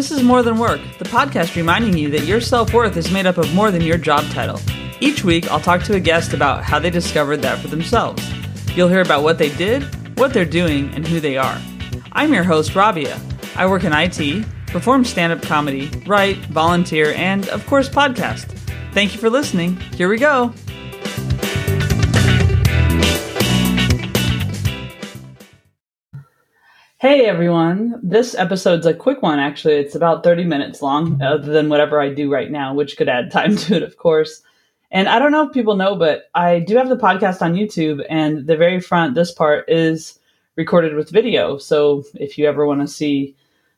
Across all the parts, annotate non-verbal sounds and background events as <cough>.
This is More Than Work, the podcast reminding you that your self worth is made up of more than your job title. Each week, I'll talk to a guest about how they discovered that for themselves. You'll hear about what they did, what they're doing, and who they are. I'm your host, Rabia. I work in IT, perform stand up comedy, write, volunteer, and, of course, podcast. Thank you for listening. Here we go. Hey everyone, this episode's a quick one actually. It's about 30 minutes long, other than whatever I do right now, which could add time <laughs> to it, of course. And I don't know if people know, but I do have the podcast on YouTube, and the very front, this part is recorded with video. So if you ever want to see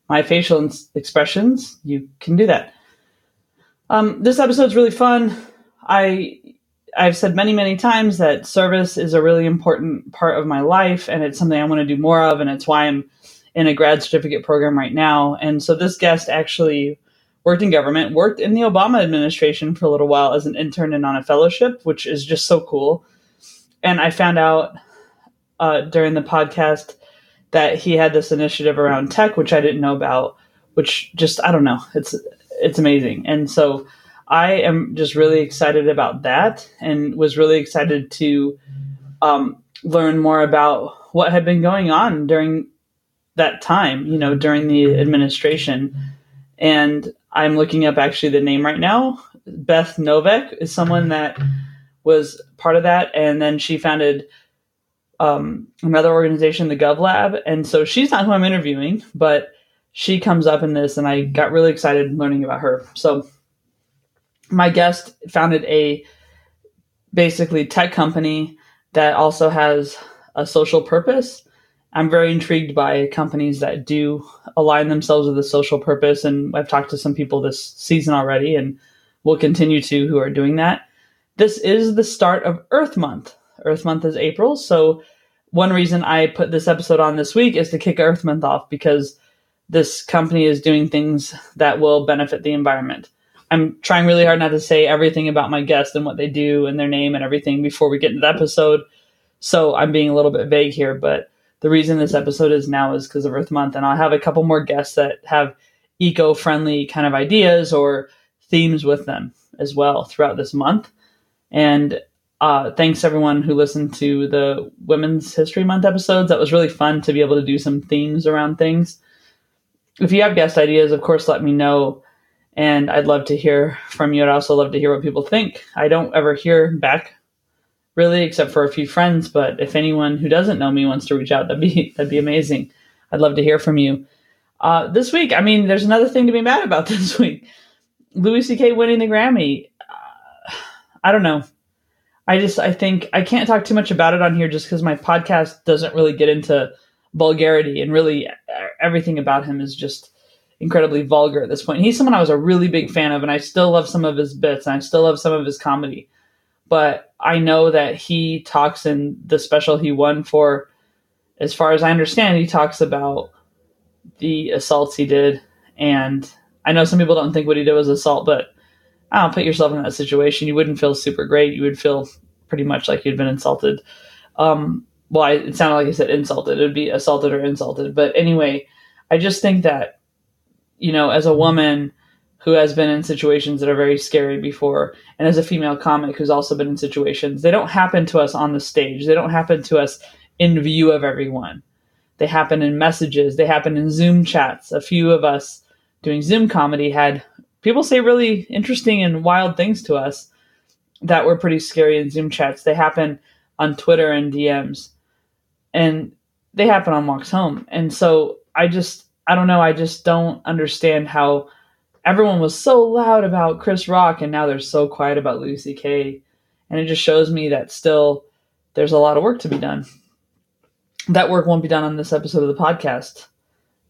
my facial expressions, you can do that. Um, this episode's really fun. I I've said many, many times that service is a really important part of my life and it's something I want to do more of. And it's why I'm in a grad certificate program right now. And so this guest actually worked in government, worked in the Obama administration for a little while as an intern and on a fellowship, which is just so cool. And I found out uh, during the podcast that he had this initiative around tech, which I didn't know about, which just, I don't know, it's, it's amazing. And so I am just really excited about that and was really excited to um, learn more about what had been going on during that time, you know, during the administration. And I'm looking up actually the name right now. Beth Noveck is someone that was part of that. And then she founded um, another organization, the Gov Lab. And so she's not who I'm interviewing, but she comes up in this, and I got really excited learning about her. So my guest founded a basically tech company that also has a social purpose. I'm very intrigued by companies that do align themselves with a social purpose. And I've talked to some people this season already and will continue to who are doing that. This is the start of Earth Month. Earth Month is April. So, one reason I put this episode on this week is to kick Earth Month off because this company is doing things that will benefit the environment. I'm trying really hard not to say everything about my guest and what they do and their name and everything before we get into the episode. So I'm being a little bit vague here, but the reason this episode is now is because of Earth Month, and I'll have a couple more guests that have eco-friendly kind of ideas or themes with them as well throughout this month. And uh, thanks everyone who listened to the Women's History Month episodes. That was really fun to be able to do some themes around things. If you have guest ideas, of course, let me know and I'd love to hear from you. I'd also love to hear what people think. I don't ever hear back really, except for a few friends. But if anyone who doesn't know me wants to reach out, that'd be <laughs> that'd be amazing. I'd love to hear from you. Uh, this week, I mean, there's another thing to be mad about <laughs> this week. Louis C.K. winning the Grammy. Uh, I don't know. I just I think I can't talk too much about it on here just because my podcast doesn't really get into vulgarity and really everything about him is just incredibly vulgar at this point. He's someone I was a really big fan of, and I still love some of his bits, and I still love some of his comedy. But I know that he talks in the special he won for, as far as I understand, he talks about the assaults he did. And I know some people don't think what he did was assault, but I don't put yourself in that situation. You wouldn't feel super great. You would feel pretty much like you'd been insulted. Um, well, I, it sounded like I said insulted. It would be assaulted or insulted. But anyway, I just think that you know, as a woman who has been in situations that are very scary before, and as a female comic who's also been in situations, they don't happen to us on the stage. They don't happen to us in view of everyone. They happen in messages. They happen in Zoom chats. A few of us doing Zoom comedy had people say really interesting and wild things to us that were pretty scary in Zoom chats. They happen on Twitter and DMs, and they happen on walks home. And so I just I don't know. I just don't understand how everyone was so loud about Chris Rock and now they're so quiet about Louis C.K. And it just shows me that still there's a lot of work to be done. That work won't be done on this episode of the podcast,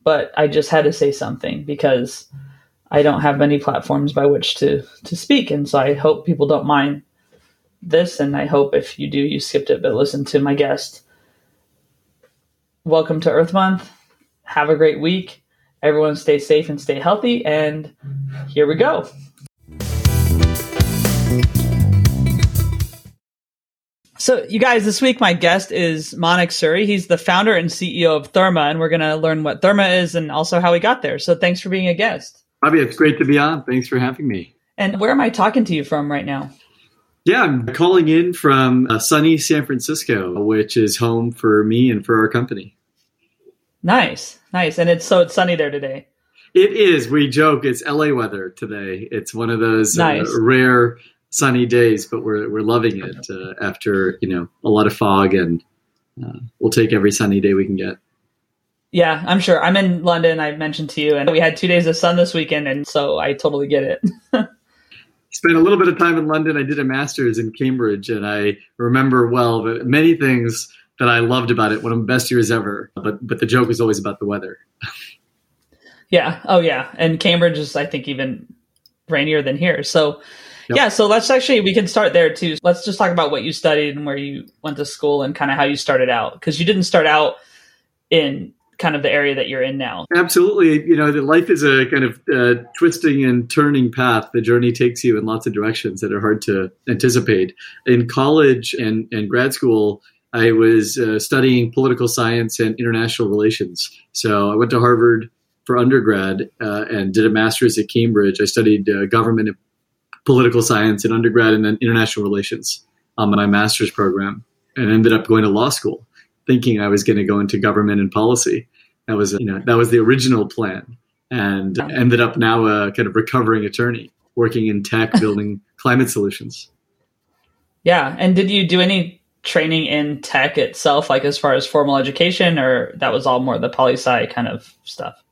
but I just had to say something because I don't have many platforms by which to to speak, and so I hope people don't mind this, and I hope if you do, you skipped it, but listen to my guest. Welcome to Earth Month have a great week. Everyone stay safe and stay healthy. And here we go. So, you guys, this week my guest is Manik Suri. He's the founder and CEO of Therma, and we're going to learn what Therma is and also how he got there. So, thanks for being a guest. Bobby, it's great to be on. Thanks for having me. And where am I talking to you from right now? Yeah, I'm calling in from uh, sunny San Francisco, which is home for me and for our company. Nice, nice. And it's so it's sunny there today. It is. We joke it's LA weather today. It's one of those uh, nice. uh, rare sunny days, but we're we're loving it uh, after you know a lot of fog, and uh, we'll take every sunny day we can get. Yeah, I'm sure. I'm in London. I mentioned to you, and we had two days of sun this weekend, and so I totally get it. <laughs> Spent a little bit of time in London. I did a master's in Cambridge, and I remember well that many things that I loved about it. One of the best years ever. But but the joke was always about the weather. <laughs> yeah. Oh yeah. And Cambridge is, I think, even rainier than here. So Yep. Yeah, so let's actually we can start there too. Let's just talk about what you studied and where you went to school and kind of how you started out because you didn't start out in kind of the area that you're in now. Absolutely, you know, the life is a kind of uh, twisting and turning path. The journey takes you in lots of directions that are hard to anticipate. In college and and grad school, I was uh, studying political science and international relations. So I went to Harvard for undergrad uh, and did a master's at Cambridge. I studied uh, government and political science in undergrad and then international relations um, in my master's program, and ended up going to law school, thinking I was going to go into government and policy. That was you know that was the original plan, and ended up now a kind of recovering attorney working in tech, building <laughs> climate solutions. Yeah, and did you do any training in tech itself, like as far as formal education, or that was all more the poli sci kind of stuff?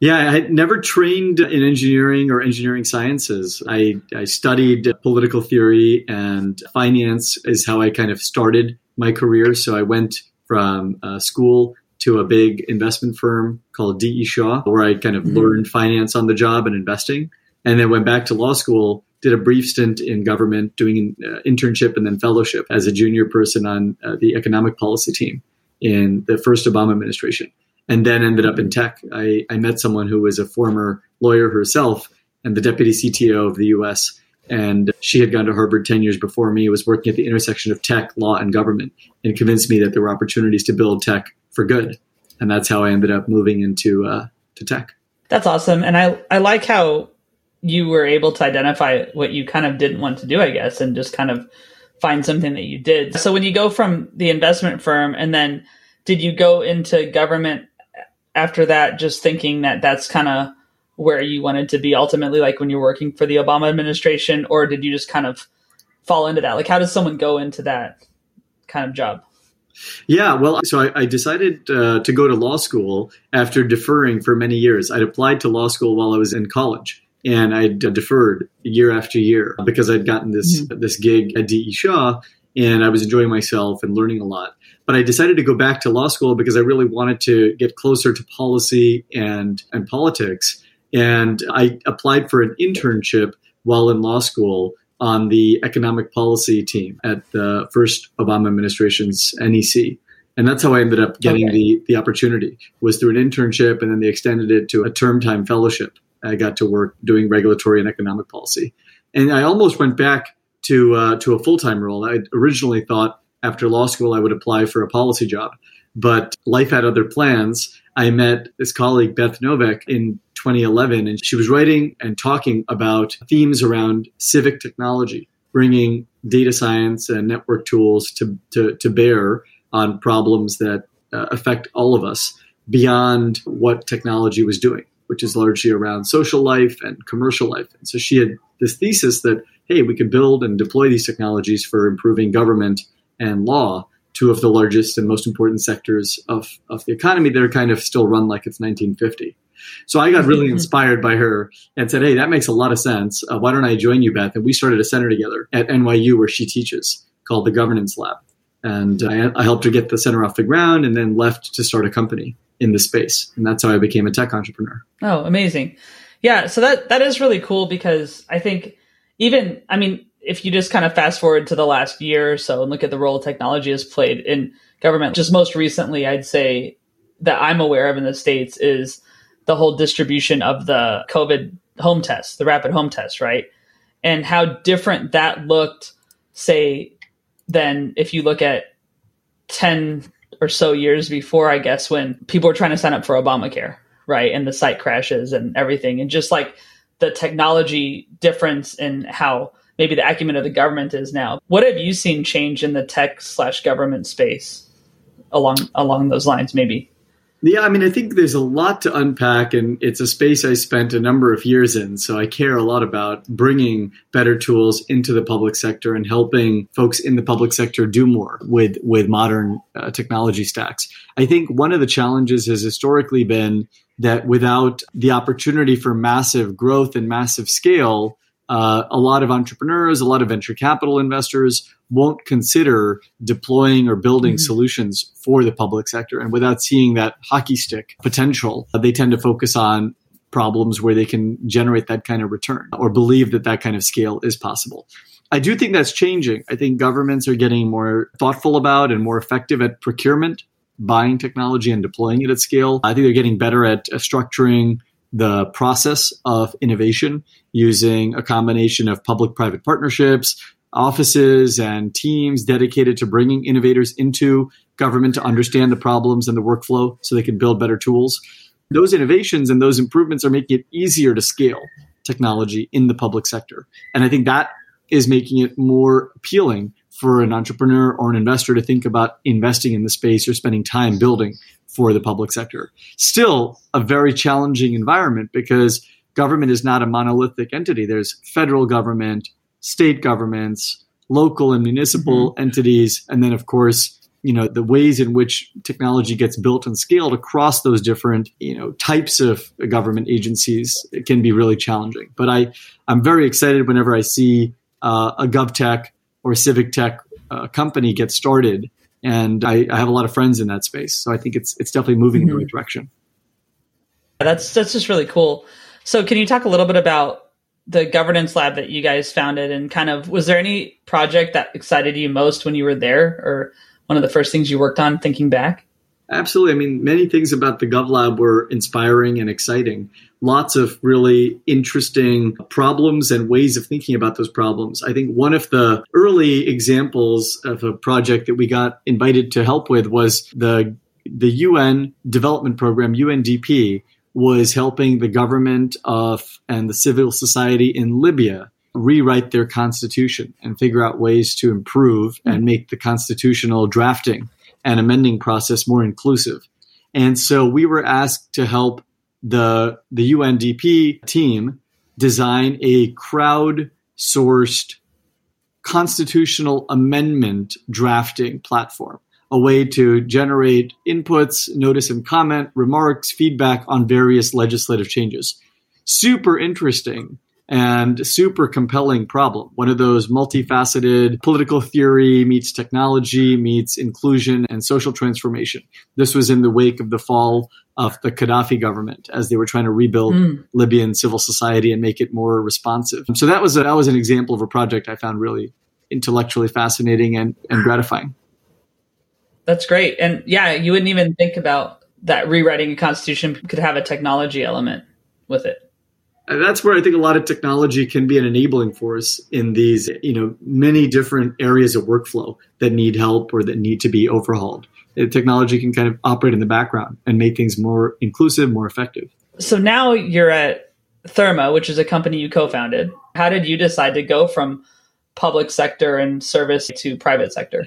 Yeah, I had never trained in engineering or engineering sciences. I, I studied political theory and finance is how I kind of started my career. So I went from uh, school to a big investment firm called D.E. Shaw, where I kind of mm-hmm. learned finance on the job and investing. And then went back to law school, did a brief stint in government, doing an uh, internship and then fellowship as a junior person on uh, the economic policy team in the first Obama administration and then ended up in tech. I, I met someone who was a former lawyer herself and the deputy CTO of the US. And she had gone to Harvard 10 years before me, was working at the intersection of tech, law, and government, and convinced me that there were opportunities to build tech for good. And that's how I ended up moving into uh, to tech. That's awesome. And I, I like how you were able to identify what you kind of didn't want to do, I guess, and just kind of find something that you did. So when you go from the investment firm and then did you go into government after that just thinking that that's kind of where you wanted to be ultimately like when you're working for the obama administration or did you just kind of fall into that like how does someone go into that kind of job yeah, well, so I, I decided uh, to go to law school after deferring for many years. I'd applied to law school while I was in college, and I deferred year after year because I'd gotten this mm-hmm. this gig at DE Shaw, and I was enjoying myself and learning a lot. But I decided to go back to law school because I really wanted to get closer to policy and, and politics. And I applied for an internship while in law school on the economic policy team at the first Obama administration's NEC. And that's how I ended up getting okay. the, the opportunity was through an internship and then they extended it to a term time fellowship. I got to work doing regulatory and economic policy. And I almost went back to uh, to a full time role. I originally thought after law school I would apply for a policy job, but life had other plans. I met this colleague Beth Noveck in 2011, and she was writing and talking about themes around civic technology, bringing data science and network tools to to, to bear on problems that uh, affect all of us beyond what technology was doing, which is largely around social life and commercial life. And so she had this thesis that hey, we could build and deploy these technologies for improving government and law, two of the largest and most important sectors of, of the economy that are kind of still run like it's 1950. So I got really inspired by her and said, hey, that makes a lot of sense. Uh, why don't I join you, Beth? And we started a center together at NYU where she teaches called the Governance Lab. And I, I helped her get the center off the ground and then left to start a company in the space. And that's how I became a tech entrepreneur. Oh, amazing. Yeah, so that that is really cool because I think even I mean, if you just kind of fast forward to the last year or so and look at the role technology has played in government, just most recently, I'd say that I'm aware of in the states is the whole distribution of the COVID home test, the rapid home test, right? And how different that looked, say, than if you look at 10 or so years before, I guess, when people were trying to sign up for Obamacare, right? And the site crashes and everything. And just like the technology difference in how maybe the acumen of the government is now. What have you seen change in the tech slash government space along along those lines, maybe? Yeah, I mean, I think there's a lot to unpack, and it's a space I spent a number of years in. So I care a lot about bringing better tools into the public sector and helping folks in the public sector do more with with modern uh, technology stacks. I think one of the challenges has historically been that without the opportunity for massive growth and massive scale, uh, a lot of entrepreneurs, a lot of venture capital investors won't consider deploying or building mm-hmm. solutions for the public sector. And without seeing that hockey stick potential, they tend to focus on problems where they can generate that kind of return or believe that that kind of scale is possible. I do think that's changing. I think governments are getting more thoughtful about and more effective at procurement, buying technology and deploying it at scale. I think they're getting better at uh, structuring the process of innovation using a combination of public private partnerships, offices, and teams dedicated to bringing innovators into government to understand the problems and the workflow so they can build better tools. Those innovations and those improvements are making it easier to scale technology in the public sector. And I think that is making it more appealing for an entrepreneur or an investor to think about investing in the space or spending time building for the public sector. Still a very challenging environment because government is not a monolithic entity. There's federal government, state governments, local and municipal mm-hmm. entities, and then of course, you know, the ways in which technology gets built and scaled across those different, you know, types of government agencies it can be really challenging. But I, I'm very excited whenever I see uh, a GovTech or civic tech uh, company get started. And I, I, have a lot of friends in that space, so I think it's it's definitely moving mm-hmm. in the right mm-hmm. direction. That's that's just really cool. So, can you talk a little bit about the governance lab that you guys founded, and kind of was there any project that excited you most when you were there, or one of the first things you worked on? Thinking back. Absolutely. I mean, many things about the GovLab were inspiring and exciting. Lots of really interesting problems and ways of thinking about those problems. I think one of the early examples of a project that we got invited to help with was the the UN development program UNDP was helping the government of and the civil society in Libya rewrite their constitution and figure out ways to improve and mm-hmm. make the constitutional drafting and amending process more inclusive. And so we were asked to help the, the UNDP team design a crowd sourced constitutional amendment drafting platform, a way to generate inputs, notice and comment, remarks, feedback on various legislative changes. Super interesting and super compelling problem. One of those multifaceted political theory meets technology meets inclusion and social transformation. This was in the wake of the fall of the Gaddafi government as they were trying to rebuild mm. Libyan civil society and make it more responsive. So that was a, that was an example of a project I found really intellectually fascinating and, and gratifying. That's great. And yeah, you wouldn't even think about that rewriting a constitution could have a technology element with it. And that's where I think a lot of technology can be an enabling force in these, you know, many different areas of workflow that need help or that need to be overhauled. Technology can kind of operate in the background and make things more inclusive, more effective. So now you're at Therma, which is a company you co-founded. How did you decide to go from public sector and service to private sector?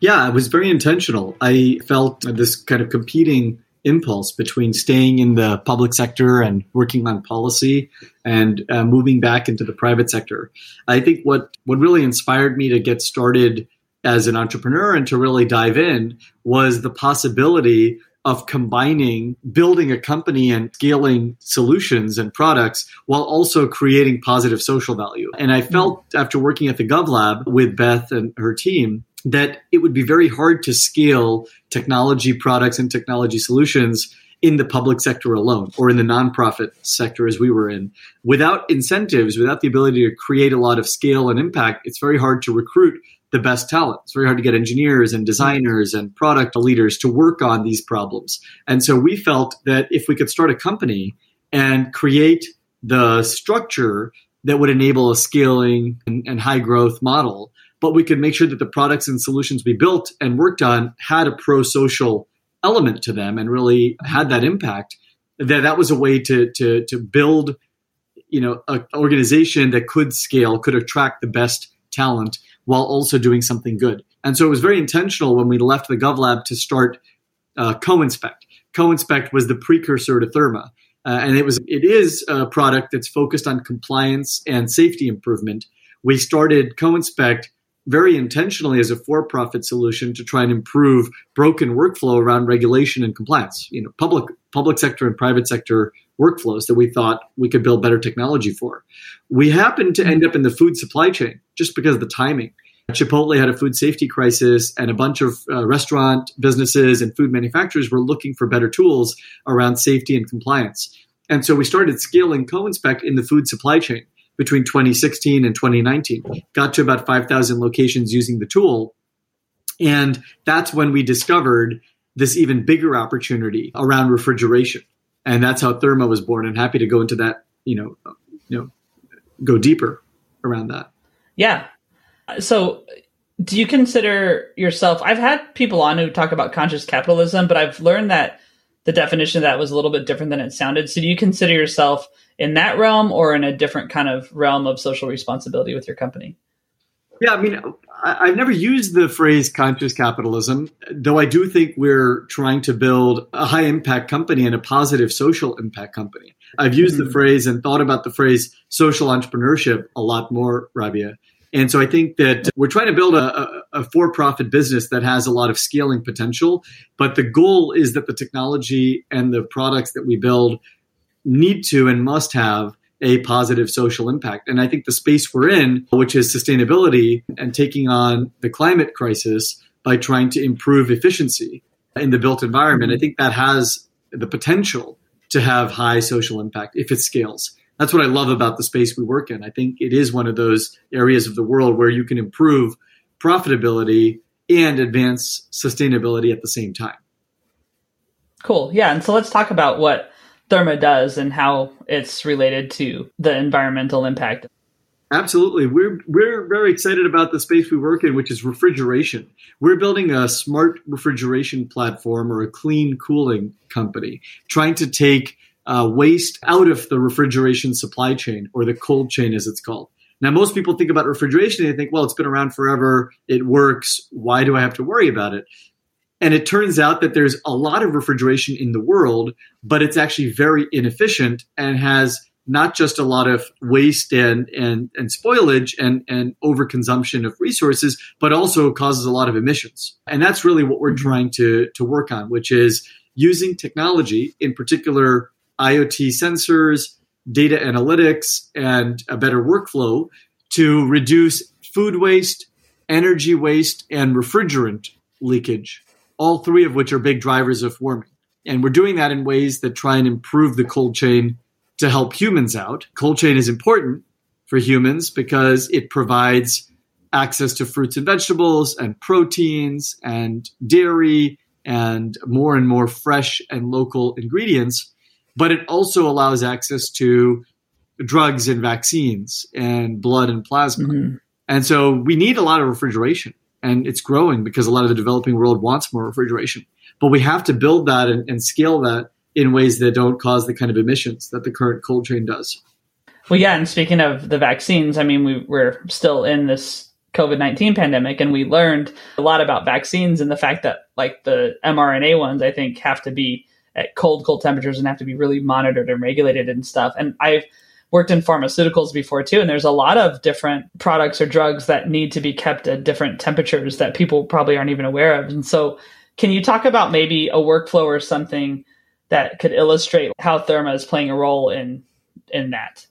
Yeah, it was very intentional. I felt this kind of competing impulse between staying in the public sector and working on policy and uh, moving back into the private sector. I think what what really inspired me to get started as an entrepreneur and to really dive in was the possibility of combining building a company and scaling solutions and products while also creating positive social value. And I felt after working at the GovLab with Beth and her team that it would be very hard to scale technology products and technology solutions in the public sector alone or in the nonprofit sector as we were in. Without incentives, without the ability to create a lot of scale and impact, it's very hard to recruit the best talent. It's very hard to get engineers and designers and product leaders to work on these problems. And so we felt that if we could start a company and create the structure that would enable a scaling and, and high growth model, but we could make sure that the products and solutions we built and worked on had a pro social element to them and really had that impact, that that was a way to to to build you know an organization that could scale, could attract the best talent while also doing something good. And so it was very intentional when we left the GovLab to start uh, CoInspect. CoInspect was the precursor to Therma. Uh, and it was it is a product that's focused on compliance and safety improvement. We started CoInspect very intentionally as a for-profit solution to try and improve broken workflow around regulation and compliance. You know, public public sector and private sector workflows that we thought we could build better technology for. We happened to end up in the food supply chain just because of the timing. Chipotle had a food safety crisis, and a bunch of uh, restaurant businesses and food manufacturers were looking for better tools around safety and compliance. And so we started scaling CoInspect in the food supply chain between 2016 and 2019. Got to about 5,000 locations using the tool. And that's when we discovered this even bigger opportunity around refrigeration. And that's how Therma was born. And happy to go into that, you know, you know, go deeper around that. Yeah. So do you consider yourself I've had people on who talk about conscious capitalism, but I've learned that the definition of that was a little bit different than it sounded. So do you consider yourself in that realm or in a different kind of realm of social responsibility with your company? Yeah, I mean, I've never used the phrase conscious capitalism, though I do think we're trying to build a high impact company and a positive social impact company. I've used mm-hmm. the phrase and thought about the phrase social entrepreneurship a lot more, Rabia. And so I think that we're trying to build a, a, for profit business that has a lot of scaling potential. But the goal is that the technology and the products that we build need to and must have a positive social impact. And I think the space we're in, which is sustainability and taking on the climate crisis by trying to improve efficiency in the built environment, I think that has the potential to have high social impact if it scales. That's what I love about the space we work in. I think it is one of those areas of the world where you can improve profitability and advance sustainability at the same time. Cool. Yeah. And so let's talk about what Therma does and how it's related to the environmental impact. Absolutely. We're we're very excited about the space we work in, which is refrigeration. We're building a smart refrigeration platform or a clean cooling company, trying to take uh, waste out of the refrigeration supply chain or the cold chain as it's called. Now, most people think about refrigeration and they think, well, it's been around forever. It works. Why do I have to worry about it? And it turns out that there's a lot of refrigeration in the world, but it's actually very inefficient and has not just a lot of waste and, and, and spoilage and, and overconsumption of resources, but also causes a lot of emissions. And that's really what we're trying to, to work on, which is using technology, in particular IoT sensors, data analytics, and a better workflow to reduce food waste, energy waste, and refrigerant leakage all three of which are big drivers of warming. And we're doing that in ways that try and improve the cold chain to help humans out. Cold chain is important for humans because it provides access to fruits and vegetables and proteins and dairy and more and more fresh and local ingredients. But it also allows access to drugs and vaccines and blood and plasma. Mm-hmm. And so we need a lot of refrigeration and it's growing because a lot of the developing world wants more refrigeration. But we have to build that and, and scale that in ways that don't cause the kind of emissions that the current cold chain does. Well, yeah, and speaking of the vaccines, I mean, we, we're still in this COVID 19 pandemic, and we learned a lot about vaccines and the fact that, like, the mRNA ones, I think, have to be at cold, cold temperatures and have to be really monitored and regulated and stuff. And I've worked in pharmaceuticals before too, and there's a lot of different products or drugs that need to be kept at different temperatures that people probably aren't even aware of. And so, can you talk about maybe a workflow or something that could illustrate how Therma is playing a role in in that?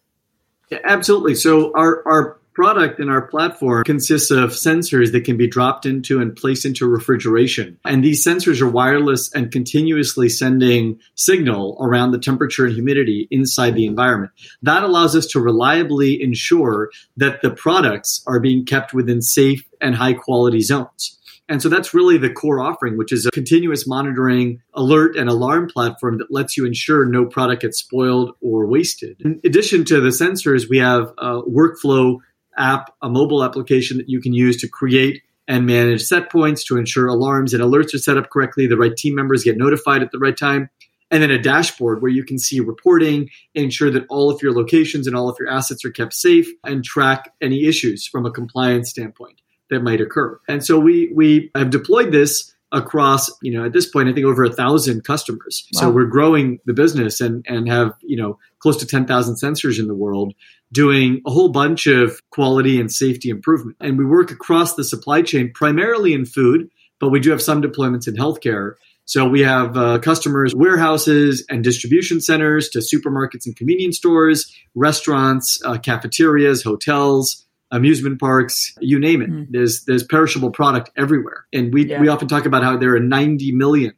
Yeah, absolutely. So our our product in our platform consists of sensors that can be dropped into and placed into refrigeration. And these sensors are wireless and continuously sending signal around the temperature and humidity inside the environment. That allows us to reliably ensure that the products are being kept within safe and high quality zones. And so that's really the core offering, which is a continuous monitoring, alert, and alarm platform that lets you ensure no product gets spoiled or wasted. In addition to the sensors, we have workflow app, a mobile application that you can use to create and manage set points to ensure alarms and alerts are set up correctly, the right team members get notified at the right time. And then a dashboard where you can see reporting, ensure that all of your locations and all of your assets are kept safe, and track any issues from a compliance standpoint that might occur. And so we we have deployed this across, you know, at this point, I think over a thousand customers. Wow. So we're growing the business and, and have, you know, close to 10,000 sensors in the world doing a whole bunch of quality and safety improvement. And we work across the supply chain, primarily in food, but we do have some deployments in healthcare. So we have uh, customers, warehouses and distribution centers to supermarkets and convenience stores, restaurants, uh, cafeterias, hotels, amusement parks, you name it. Mm. There's there's perishable product everywhere, and we yeah. we often talk about how there are 90 million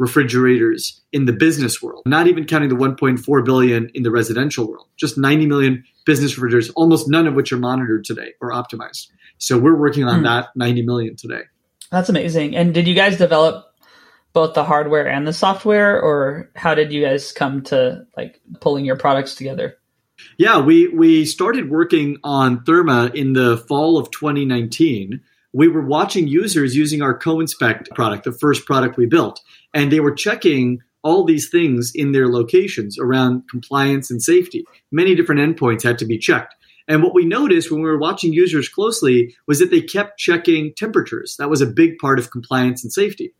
refrigerators in the business world, not even counting the 1.4 billion in the residential world. Just 90 million business refrigerators, almost none of which are monitored today or optimized. So we're working on mm. that 90 million today. That's amazing. And did you guys develop both the hardware and the software or how did you guys come to like pulling your products together? Yeah, we we started working on Therma in the fall of 2019. We were watching users using our Co-Inspect product, the first product we built, and they were checking all these things in their locations around compliance and safety. Many different endpoints had to be checked. And what we noticed when we were watching users closely was that they kept checking temperatures. That was a big part of compliance and safety.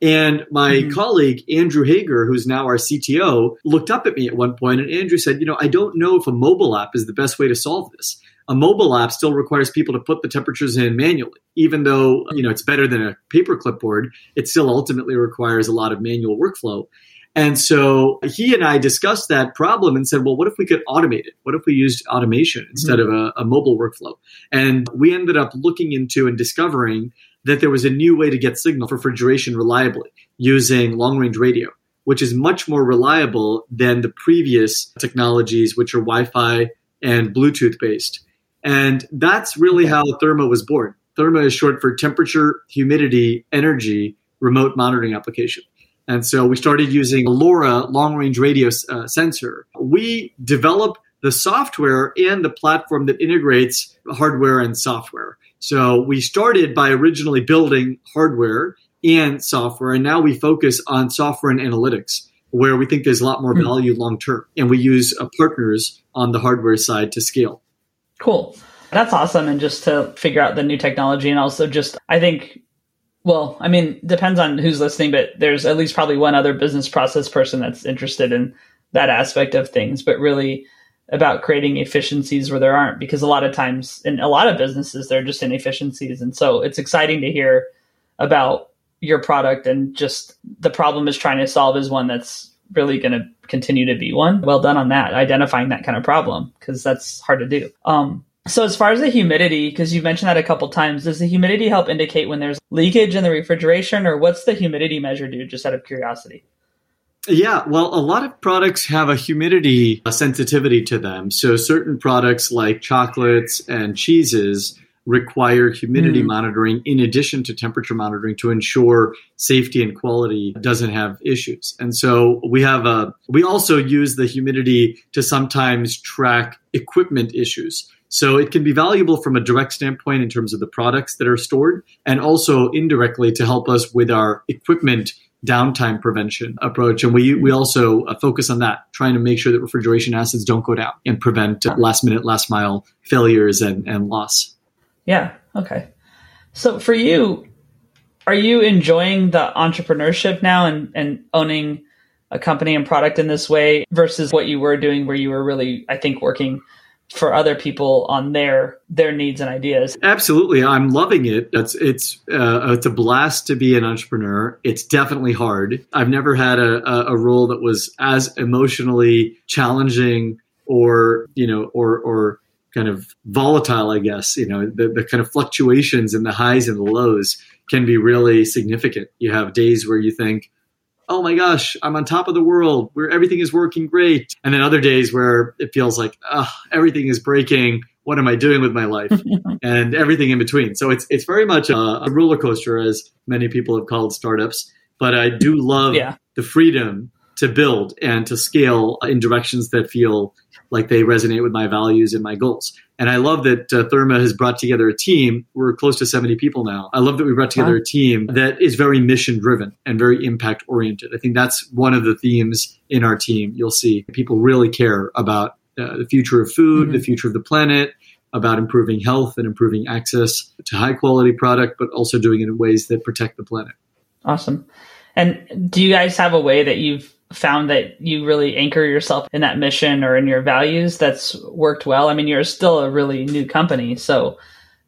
And my mm-hmm. colleague, Andrew Hager, who's now our CTO, looked up at me at one point and Andrew said, You know, I don't know if a mobile app is the best way to solve this. A mobile app still requires people to put the temperatures in manually. Even though, you know, it's better than a paper clipboard, it still ultimately requires a lot of manual workflow. And so he and I discussed that problem and said, well, what if we could automate it? What if we used automation instead mm-hmm. of a, a mobile workflow? And we ended up looking into and discovering that there was a new way to get signal for refrigeration reliably using long range radio, which is much more reliable than the previous technologies, which are Wi Fi and Bluetooth based. And that's really how Therma was born. Therma is short for temperature, humidity, energy, remote monitoring application. And so we started using a LoRa long range radio uh, sensor. We develop the software and the platform that integrates hardware and software. So we started by originally building hardware and software, and now we focus on software and analytics, where we think there's a lot more hmm. value long term. And we use uh, partners on the hardware side to scale. Cool. That's awesome. And just to figure out the new technology, and also just, I think, well, I mean, depends on who's listening, but there's at least probably one other business process person that's interested in that aspect of things. But really, about creating efficiencies where there aren't because a lot of times in a lot of businesses there are just inefficiencies. And so it's exciting to hear about your product and just the problem is trying to solve is one that's really going to continue to be one. Well done on that identifying that kind of problem because that's hard to do. Um, so as far as the humidity because you've mentioned that a couple times does the humidity help indicate when there's leakage in the refrigeration or what's the humidity measure do just out of curiosity yeah, well, a lot of products have a humidity sensitivity to them. So certain products like chocolates and cheeses require humidity mm. monitoring in addition to temperature monitoring to ensure safety and quality doesn't have issues. And so we have a we also use the humidity to sometimes track equipment issues. So it can be valuable from a direct standpoint in terms of the products that are stored and also indirectly to help us with our equipment downtime prevention approach. And we, we also uh, focus on that, trying to make sure that refrigeration assets don't go down and prevent last minute, last mile failures and, and loss. Yeah. Okay. So for you, are you enjoying the entrepreneurship now and, and owning a company and product in this way versus what you were doing where you were really, I think, working for other people on their their needs and ideas. Absolutely, I'm loving it. It's it's uh, it's a blast to be an entrepreneur. It's definitely hard. I've never had a, a, role that was as emotionally challenging or you know or or kind of volatile. I guess you know the, the kind of fluctuations and the highs and the lows can be really significant. You have days where you think oh my gosh, I'm on top of the world where everything is working great. And then other days where it feels like, oh, everything is breaking. What am I doing with my life? <laughs> and everything in between. So it's it's very much a, a, roller coaster, as many people have called startups. But I do love yeah. the freedom to build and to scale in directions that feel like they resonate with my values and my goals. And I love that uh, Therma has brought together a team. We're close to 70 people now. I love that we brought together wow. a team that is very mission driven and very impact oriented. I think that's one of the themes in our team. You'll see people really care about uh, the future of food, mm-hmm. the future of the planet, about improving health and improving access to high quality product, but also doing it in ways that protect the planet. Awesome. And do you guys have a way that you've found that you really anchor yourself in that mission or in your values that's worked well? I mean, you're still a really new company, so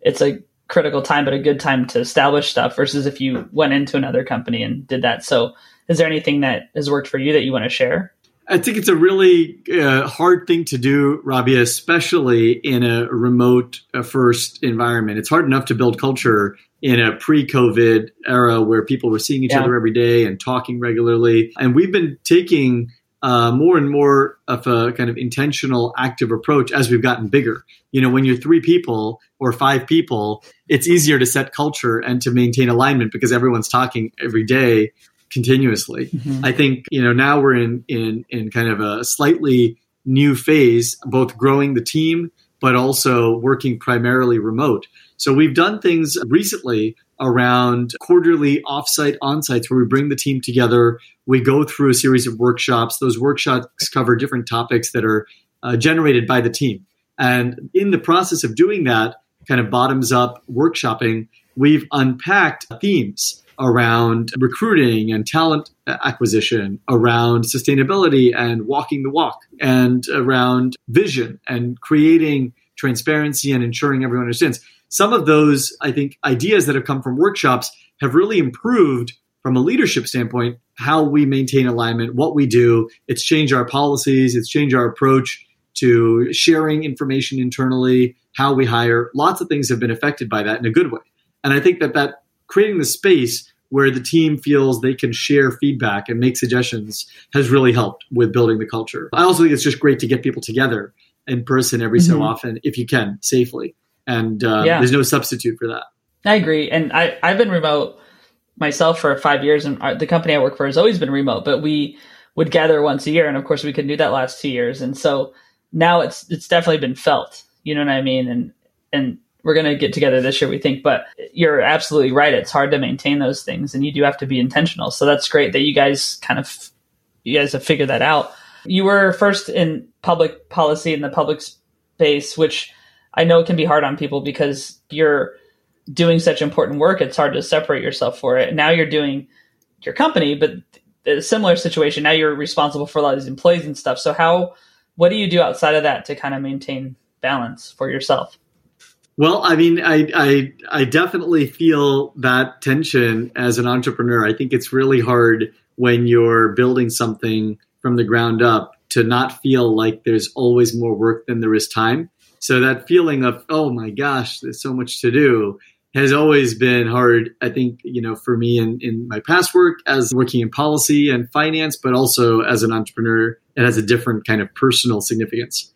it's a critical time, but a good time to establish stuff versus if you went into another company and did that. So, is there anything that has worked for you that you want to share? I think it's a really uh, hard thing to do, Rabia, especially in a remote uh, first environment. It's hard enough to build culture in a pre-COVID era where people were seeing each yeah. other every day and talking regularly. And we've been taking uh, more and more of a kind of intentional, active approach as we've gotten bigger. You know, when you're three people or five people, it's easier to set culture and to maintain alignment because everyone's talking every day continuously. Mm-hmm. I think you know now we're in in in kind of a slightly new phase, both growing the team but also working primarily remote. So we've done things recently around quarterly offsite onsites where we bring the team together. We go through a series of workshops. Those workshops cover different topics that are uh, generated by the team. And in the process of doing that, kind of bottoms up workshopping, we've unpacked themes around recruiting and talent acquisition, around sustainability and walking the walk, and around vision and creating transparency and ensuring everyone understands. Some of those, I think, ideas that have come from workshops have really improved from a leadership standpoint how we maintain alignment, what we do. It's changed our policies, it's changed our approach to sharing information internally, how we hire. Lots of things have been affected by that in a good way. And I think that that creating the space where the team feels they can share feedback and make suggestions has really helped with building the culture. I also think it's just great to get people together in person every mm-hmm. so often if you can safely. And uh, yeah. there's no substitute for that. I agree. And I, I've been remote myself for five years, and the company I work for has always been remote, but we would gather once a year. And of course, we couldn't do that last two years. And so now it's it's definitely been felt. You know what I mean? And and we're going to get together this year, we think. But you're absolutely right. It's hard to maintain those things, and you do have to be intentional. So that's great that you guys kind of you guys have figured that out. You were first in public policy in the public space, which I know can be hard on people because you're doing such important work. It's hard to separate yourself for it. Now you're doing your company, but a similar situation. Now you're responsible for a lot of these employees and stuff. So how, what do you do outside of that to kind of maintain balance for yourself? Well, I mean, I, I, I definitely feel that tension as an entrepreneur. I think it's really hard when you're building something from the ground up to not feel like there's always more work than there is time. So that feeling of, oh my gosh, there's so much to do has always been hard. I think, you know, for me in, in my past work as working in policy and finance, but also as an entrepreneur, it has a different kind of personal significance.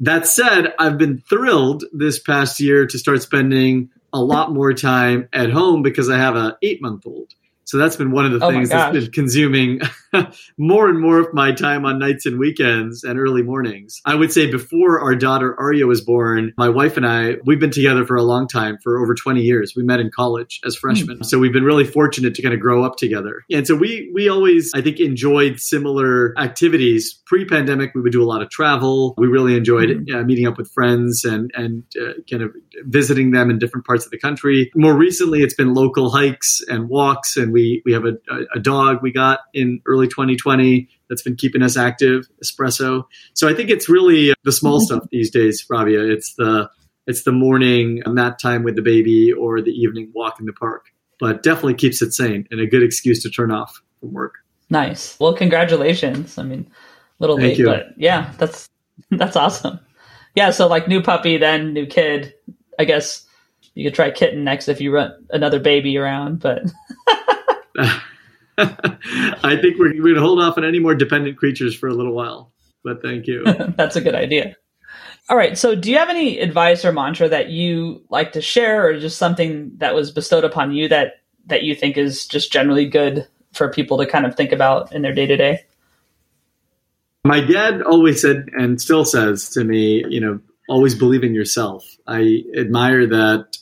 That said, I've been thrilled this past year to start spending a lot more time at home because I have an eight month old. So that's been one of the oh things that's been consuming <laughs> more and more of my time on nights and weekends and early mornings. I would say before our daughter Arya was born, my wife and I, we've been together for a long time, for over 20 years. We met in college as freshmen. Mm-hmm. So we've been really fortunate to kind of grow up together. And so we we always, I think, enjoyed similar activities. Pre-pandemic, we would do a lot of travel. We really enjoyed uh, meeting up with friends and and uh, kind of visiting them in different parts of the country. More recently, it's been local hikes and walks and we we we have a, a dog we got in early 2020 that's been keeping us active, Espresso. So I think it's really the small mm-hmm. stuff these days, Rabia. It's the it's the morning nap time with the baby or the evening walk in the park. But definitely keeps it sane and a good excuse to turn off from work. Nice. Well, congratulations. I mean, a little Thank late, you. but yeah, that's <laughs> that's awesome. Yeah, so like new puppy, then new kid. I guess you could try kitten next if you run another baby around, but <laughs> <laughs> I think we're, going to hold off on any more dependent creatures for a little while. But thank you. <laughs> That's a good idea. All right. So, do you have any advice or mantra that you like to share, or just something that was bestowed upon you that that you think is just generally good for people to kind of think about in their day to day? My dad always said and still says to me, you know, always believe in yourself. I admire that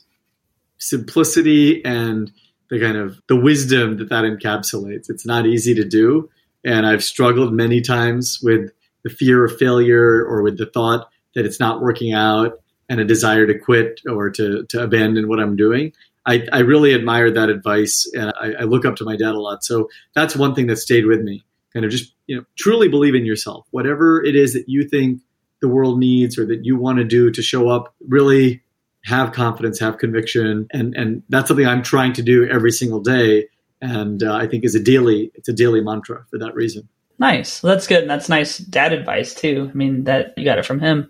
simplicity and the kind of the wisdom that that encapsulates. It's not easy to do, and I've struggled many times with the fear of failure or with the thought that it's not working out and a desire to quit or to to abandon what I'm doing. I, I really admire that advice and I, I look up to my dad a lot. So that's one thing that stayed with me. Kind of just you know truly believe in yourself. Whatever it is that you think the world needs or that you want to do to show up, really have confidence, have conviction, and and that's something I'm trying to do every single day. And uh, I think is a daily it's a daily mantra for that reason. Nice, well, that's good. And that's nice dad advice too. I mean that you got it from him.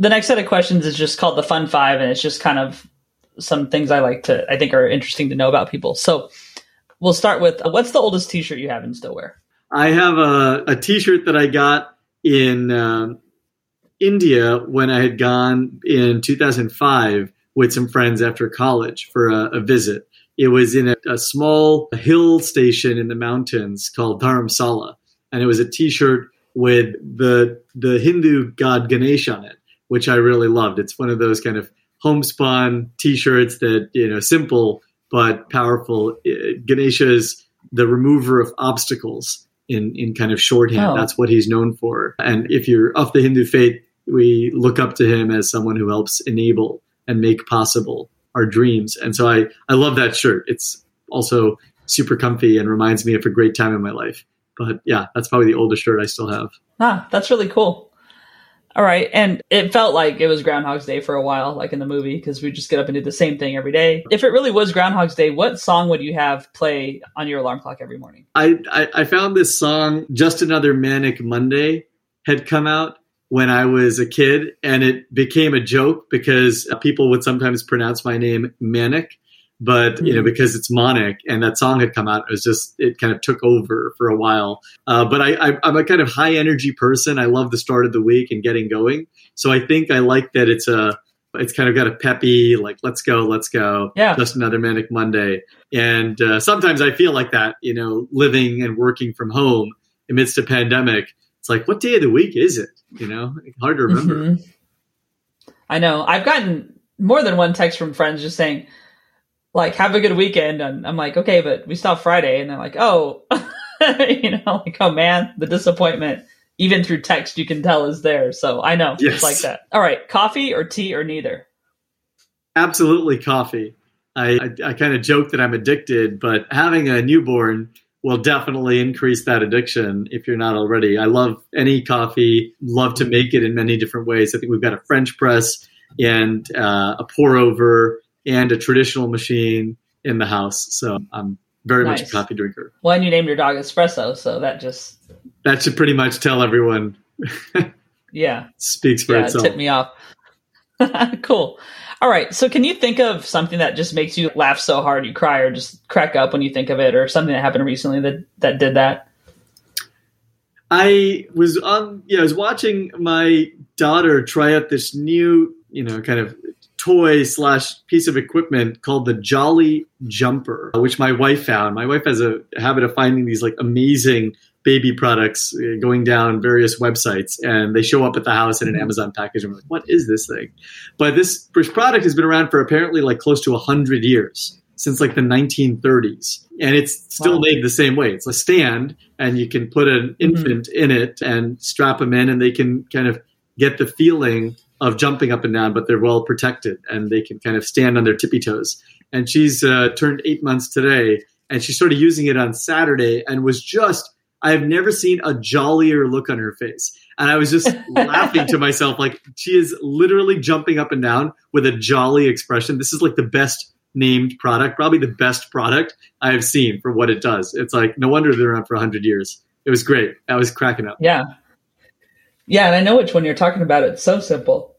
The next set of questions is just called the fun five, and it's just kind of some things I like to I think are interesting to know about people. So we'll start with uh, what's the oldest T-shirt you have and still wear? I have a, a T-shirt that I got in uh, India when I had gone in 2005 with some friends after college for a, a visit. It was in a, a, small hill station in the mountains called Dharamsala, and it was a T-shirt with the the Hindu god Ganesh on it, which I really loved. It's one of those kind of homespun T-shirts that you know simple but powerful. Ganesha is the remover of obstacles in in kind of shorthand. Oh. That's what he's known for. And if you're of the Hindu faith, we look up to him as someone who helps enable and make possible our dreams. And so I I love that shirt. It's also super comfy and reminds me of a great time in my life. But yeah, that's probably the oldest shirt I still have. Ah, that's really cool. All right. And it felt like it was Groundhog's Day for a while, like in the movie, because we just get up and do the same thing every day. If it really was Groundhog's Day, what song would you have play on your alarm clock every morning? I, I, I found this song, Just Another Manic Monday, had come out when I was a kid, and it became a joke because people would sometimes pronounce my name Manic but mm-hmm. you know hmm. because it's Monic and that song had come out it was just it kind of took over for a while. Uh, but I, I i'm a kind of high energy person. I love the start of the week and getting going. So i think i like that it's a it's kind of got a peppy like let's go let's go yeah. just another manic monday. And uh, sometimes i feel like that you know living and working from home amidst a pandemic it's like what day of the week is it? You know hard to remember. Mm-hmm. i know. I've gotten more than one text from friends just saying like have a good weekend. And i'm like okay but we have friday. And they're like oh <laughs> you know like oh man the disappointment even through text you can tell is there. So i know yes. it's like that. All right. Coffee or tea or neither? Absolutely coffee. I i, I kind of joke that i'm addicted but having a newborn will definitely increase that addiction if you're not already i love any coffee love to make it in many different ways i think we've got a french press and uh, a pour over and a traditional machine in the house. So I'm very nice. much a coffee drinker. Well, and you named your dog Espresso, so that just that should pretty much tell everyone. <laughs> yeah, speaks for yeah, itself. Tip me off. <laughs> cool. All right. So, can you think of something that just makes you laugh so hard you cry, or just crack up when you think of it, or something that happened recently that that did that? I was on. Yeah, I was watching my daughter try out this new, you know, kind of toy slash piece of equipment called the Jolly Jumper, which my wife found. My wife has a habit of finding these like amazing baby products uh, going down various websites and they show up at the house in an mm-hmm. Amazon package and we're like, what is this thing? But this, this product has been around for apparently like close to 100 years since like the 1930s and it's still wow. made the same way it's a stand and you can put an mm-hmm. infant mm-hmm. in it and strap them in and they can kind of get the feeling of jumping up and down, but they're well protected and they can kind of stand on their tippy toes. And she's uh, turned eight months today, and she started using it on Saturday and was just, I have never seen a jollier look on her face. And I was just <laughs> laughing to myself, like, she is literally jumping up and down with a jolly expression. This is like the best named product, probably the best product I have seen for what it does. It's like, no wonder they're around for 100 years. It was great. I was cracking up. Yeah. Yeah, and I know which one you're talking about. It's so simple.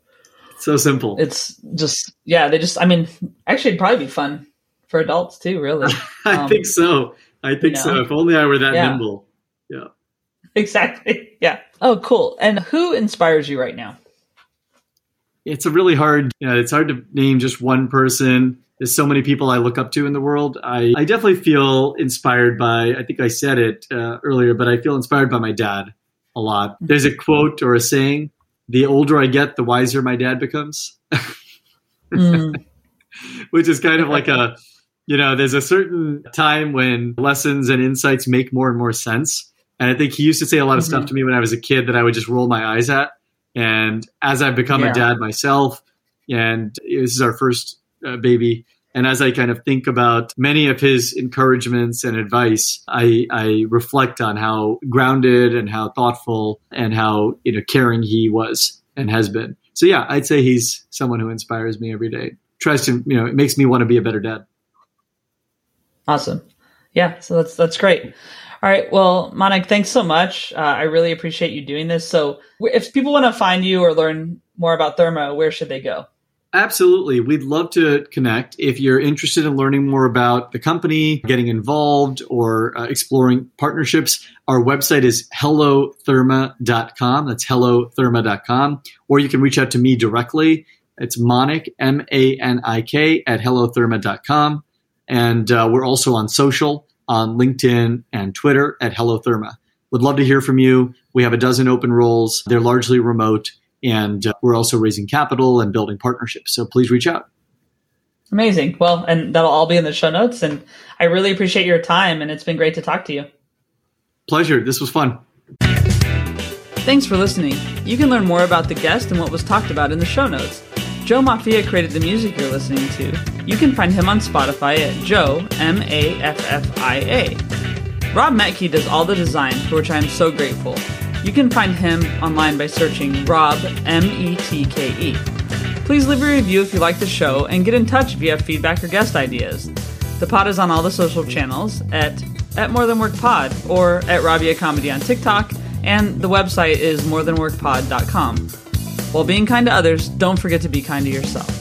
So simple. It's just yeah. They just. I mean, actually, it'd probably be fun for adults too. Really. <laughs> I um, think so. I think you know? so. If only I were that yeah. nimble. Yeah. <laughs> Exactly. Yeah. Oh, cool. And who inspires you right now? It's a really hard. You know, it's hard to name just one person. there's so many people I look up to in the world. I, I definitely feel inspired by, I think I said it uh, earlier, but I feel inspired by my dad a lot. Mm-hmm. There's a quote or a saying the older I get, the wiser my dad becomes. mm. <laughs> Which is kind of like a, you know, there's a certain time when lessons and insights make more and more sense. And I think he used to say a lot of mm-hmm. stuff to me when I was a kid that I would just roll my eyes at. And as I've become yeah. a dad myself, and this is our first uh, baby, and as I kind of think about many of his encouragements and advice, I, I reflect on how grounded and how thoughtful and how you know caring he was and has been. So yeah, I'd say he's someone who inspires me every day. Tries to you know it makes me want to be a better dad. Awesome. Yeah, so that's that's great. All right. Well, Manik, thanks so much. Uh, I really appreciate you doing this. So, if people want to find you or learn more about Therma, where should they go? Absolutely. We'd love to connect. If you're interested in learning more about the company, getting involved, or uh, exploring partnerships, our website is hellotherma.com. That's hellotherma.com. Or you can reach out to me directly. It's Manik, M A N I K, at hellotherma.com. And uh, we're also on social, on LinkedIn and Twitter at hellotherma. Would love to hear from you. We have a dozen open roles. They're largely remote and uh, we're also raising capital and building partnerships. So please reach out. Amazing. Well, and that'll all be in the show notes. And I really appreciate your time, and it's been great to talk to you. Pleasure. This was fun. Thanks for listening. You can learn more about the guest and what was talked about in the show notes. Joe Maffia created the music you're listening to. You can find him on Spotify at Joe, M A F F I A. Rob Metke does all the design, for which I am so grateful. You can find him online by searching Rob, M E T K E. Please leave a review if you like the show and get in touch if you have feedback or guest ideas. The pod is on all the social channels at at More Than Work Pod or at Rabia Comedy on TikTok, and the website is morethanworkpod.com. While being kind to others, don't forget to be kind to yourself.